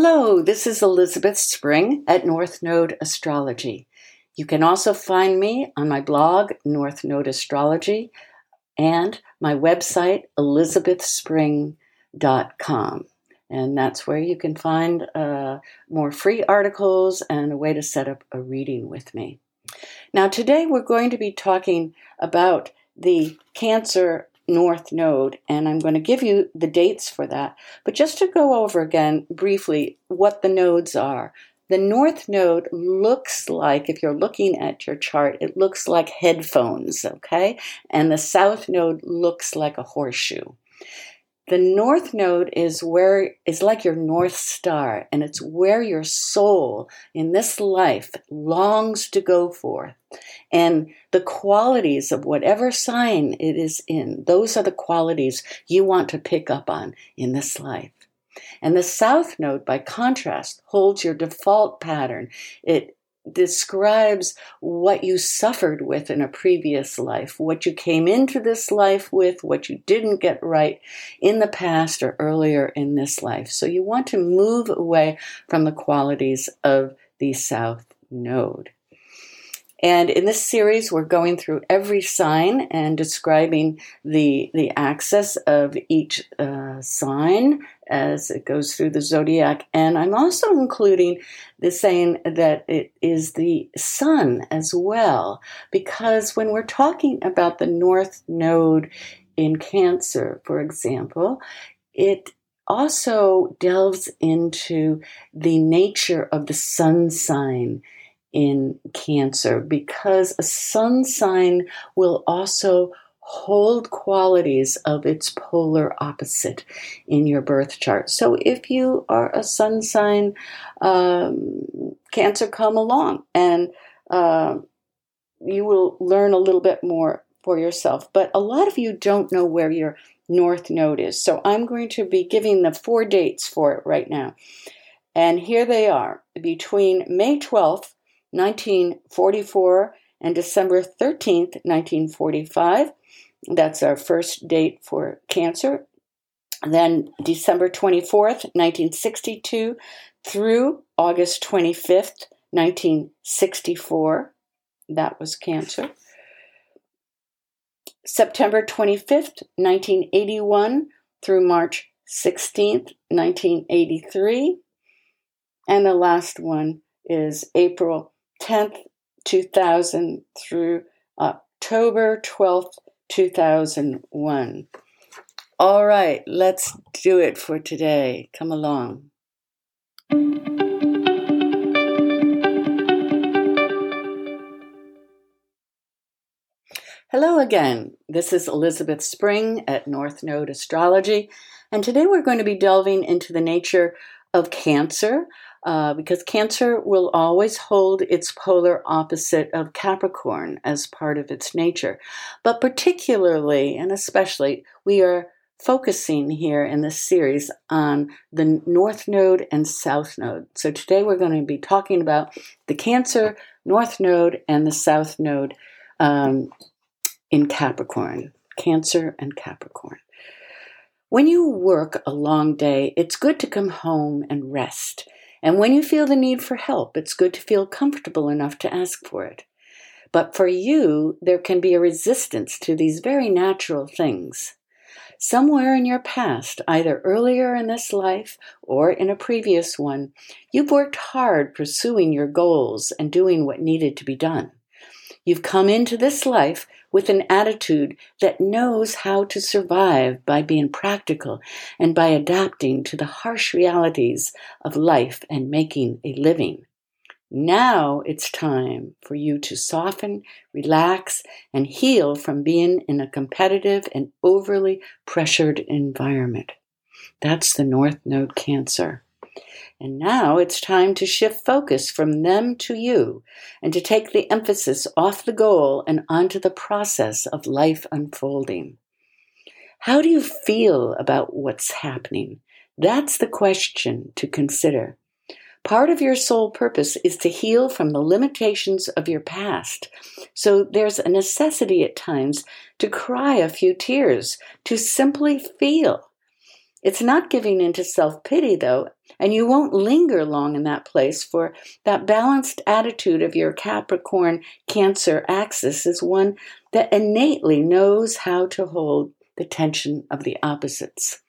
Hello, this is Elizabeth Spring at North Node Astrology. You can also find me on my blog, North Node Astrology, and my website, elizabethspring.com. And that's where you can find uh, more free articles and a way to set up a reading with me. Now, today we're going to be talking about the Cancer North Node, and I'm going to give you the dates for that. But just to go over again briefly what the nodes are. The North Node looks like, if you're looking at your chart, it looks like headphones, okay? And the South Node looks like a horseshoe. The North Node is where is like your North Star, and it's where your soul in this life longs to go forth. And the qualities of whatever sign it is in, those are the qualities you want to pick up on in this life. And the South Node, by contrast, holds your default pattern. It describes what you suffered with in a previous life, what you came into this life with, what you didn't get right in the past or earlier in this life. So you want to move away from the qualities of the South Node. And in this series, we're going through every sign and describing the, the axis of each uh, sign as it goes through the zodiac. And I'm also including the saying that it is the sun as well, because when we're talking about the North Node in Cancer, for example, it also delves into the nature of the sun sign in Cancer because a sun sign will also hold qualities of its polar opposite in your birth chart. So if you are a sun sign, um, Cancer, come along and uh, you will learn a little bit more for yourself. But a lot of you don't know where your North Node is. So I'm going to be giving the four dates for it right now. And here they are between May 12th 1944 and December 13th, 1945. That's our first date for Cancer. Then December 24th, 1962 through August 25th, 1964. That was Cancer. September 25th, 1981 through March 16th, 1983. And the last one is April 10th, 2000 through October 12th, 2001. All right, let's do it for today. Come along. Hello again. This is Elizabeth Spring at North Node Astrology, and today we're going to be delving into the nature of Cancer, uh, because Cancer will always hold its polar opposite of Capricorn as part of its nature. But particularly and especially, we are focusing here in this series on the North Node and South Node. So today we're going to be talking about the Cancer, North Node, and the South Node um, in Capricorn. Cancer and Capricorn. When you work a long day, it's good to come home and rest. And when you feel the need for help, it's good to feel comfortable enough to ask for it. But for you, there can be a resistance to these very natural things. Somewhere in your past, either earlier in this life or in a previous one, you've worked hard pursuing your goals and doing what needed to be done. You've come into this life with an attitude that knows how to survive by being practical and by adapting to the harsh realities of life and making a living. Now it's time for you to soften, relax, and heal from being in a competitive and overly pressured environment. That's the North Node Cancer. And now it's time to shift focus from them to you and to take the emphasis off the goal and onto the process of life unfolding. How do you feel about what's happening? That's the question to consider. Part of your soul purpose is to heal from the limitations of your past. So there's a necessity at times to cry a few tears, to simply feel It's not giving into self pity, though, and you won't linger long in that place, for that balanced attitude of your Capricorn Cancer axis is one that innately knows how to hold the tension of the opposites.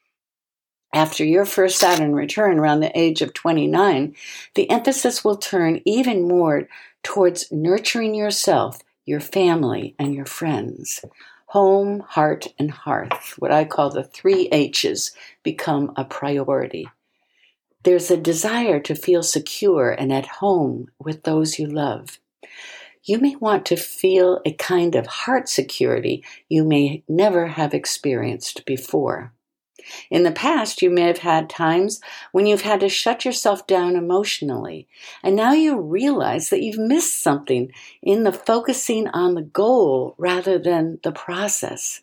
After your first Saturn return around the age of 29, the emphasis will turn even more towards nurturing yourself, your family, and your friends. Home, heart, and hearth, what I call the three H's, become a priority. There's a desire to feel secure and at home with those you love. You may want to feel a kind of heart security you may never have experienced before. In the past, you may have had times when you've had to shut yourself down emotionally, and now you realize that you've missed something in the focusing on the goal rather than the process.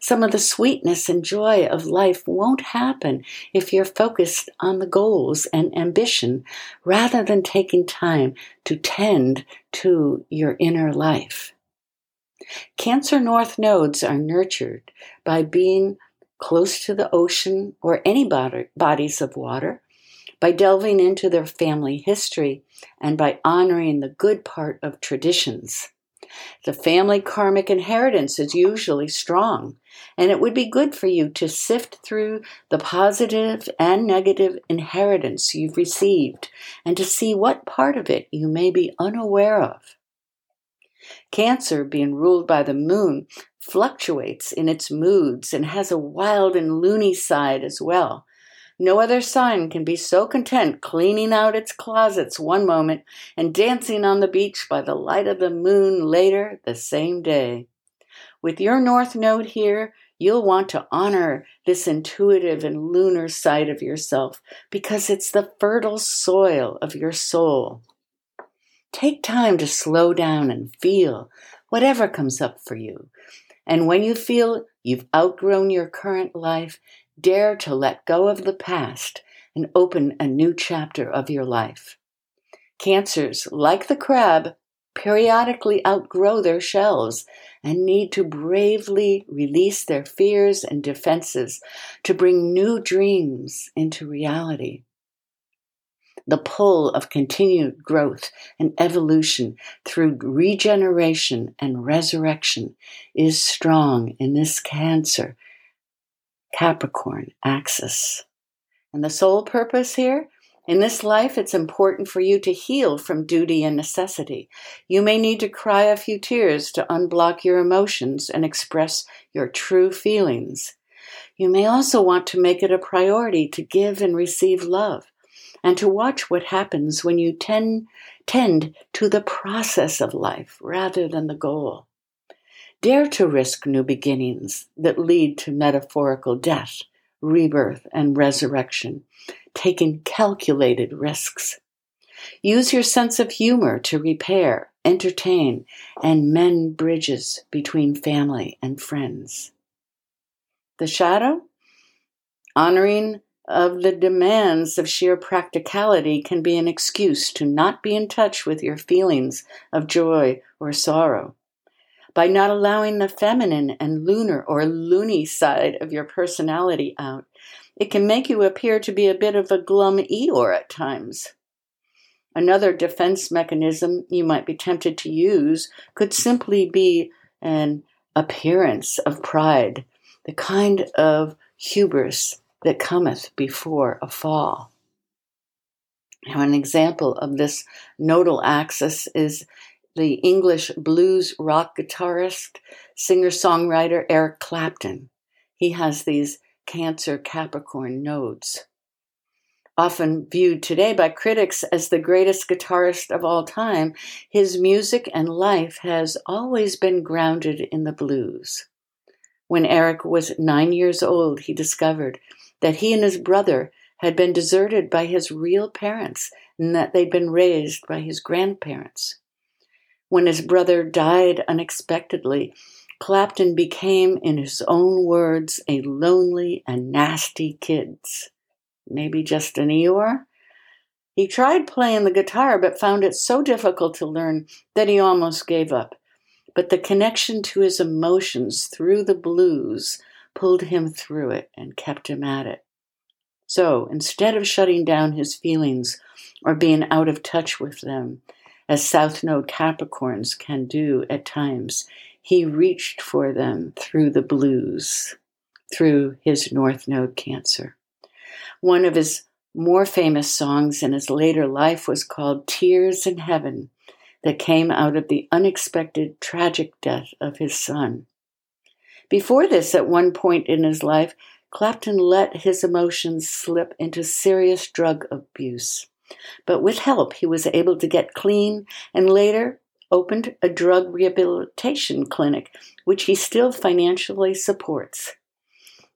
Some of the sweetness and joy of life won't happen if you're focused on the goals and ambition rather than taking time to tend to your inner life. Cancer North nodes are nurtured by being close to the ocean or any bodies of water, by delving into their family history, and by honoring the good part of traditions. The family karmic inheritance is usually strong, and it would be good for you to sift through the positive and negative inheritance you've received and to see what part of it you may be unaware of. Cancer, being ruled by the moon, fluctuates in its moods and has a wild and loony side as well. No other sign can be so content cleaning out its closets one moment and dancing on the beach by the light of the moon later the same day. With your North Node here, you'll want to honor this intuitive and lunar side of yourself because it's the fertile soil of your soul. Take time to slow down and feel whatever comes up for you. And when you feel you've outgrown your current life, dare to let go of the past and open a new chapter of your life. Cancers, like the crab, periodically outgrow their shells and need to bravely release their fears and defenses to bring new dreams into reality the pull of continued growth and evolution through regeneration and resurrection is strong in this Cancer Capricorn axis. And the sole purpose here? In this life, it's important for you to heal from duty and necessity. You may need to cry a few tears to unblock your emotions and express your true feelings. You may also want to make it a priority to give and receive love and to watch what happens when you tend, tend to the process of life rather than the goal. Dare to risk new beginnings that lead to metaphorical death, rebirth, and resurrection, taking calculated risks. Use your sense of humor to repair, entertain, and mend bridges between family and friends. The shadow? Honoring of the demands of sheer practicality can be an excuse to not be in touch with your feelings of joy or sorrow. By not allowing the feminine and lunar or loony side of your personality out, it can make you appear to be a bit of a glum Eeyore at times. Another defense mechanism you might be tempted to use could simply be an appearance of pride, the kind of hubris that cometh before a fall. Now, an example of this nodal axis is the English blues rock guitarist, singer songwriter Eric Clapton. He has these Cancer Capricorn nodes. Often viewed today by critics as the greatest guitarist of all time, his music and life has always been grounded in the blues. When Eric was nine years old, he discovered that he and his brother had been deserted by his real parents and that they'd been raised by his grandparents. When his brother died unexpectedly, Clapton became, in his own words, a lonely and nasty kid. Maybe just an Eeyore? He tried playing the guitar but found it so difficult to learn that he almost gave up. But the connection to his emotions through the blues pulled him through it and kept him at it. So instead of shutting down his feelings or being out of touch with them, as South Node Capricorns can do at times, he reached for them through the blues, through his North Node Cancer. One of his more famous songs in his later life was called Tears in Heaven, that came out of the unexpected tragic death of his son. Before this, at one point in his life, Clapton let his emotions slip into serious drug abuse. But with help, he was able to get clean and later opened a drug rehabilitation clinic, which he still financially supports.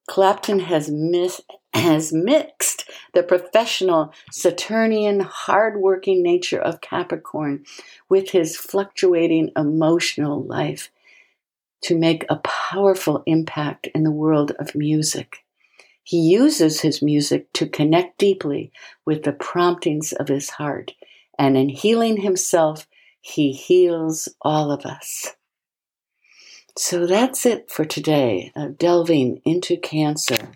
Clapton has, mis- has mixed the professional, Saturnian, hard-working nature of Capricorn with his fluctuating emotional life to make a powerful impact in the world of music. He uses his music to connect deeply with the promptings of his heart, and in healing himself, he heals all of us. So that's it for today, uh, delving into Cancer.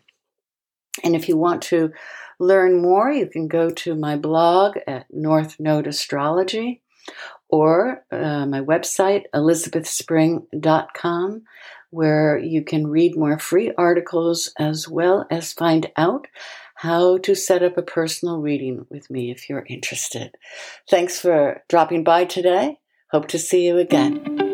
And if you want to learn more, you can go to my blog at North Node Astrology or uh, my website, elizabethspring.com, where you can read more free articles as well as find out how to set up a personal reading with me if you're interested. Thanks for dropping by today. Hope to see you again.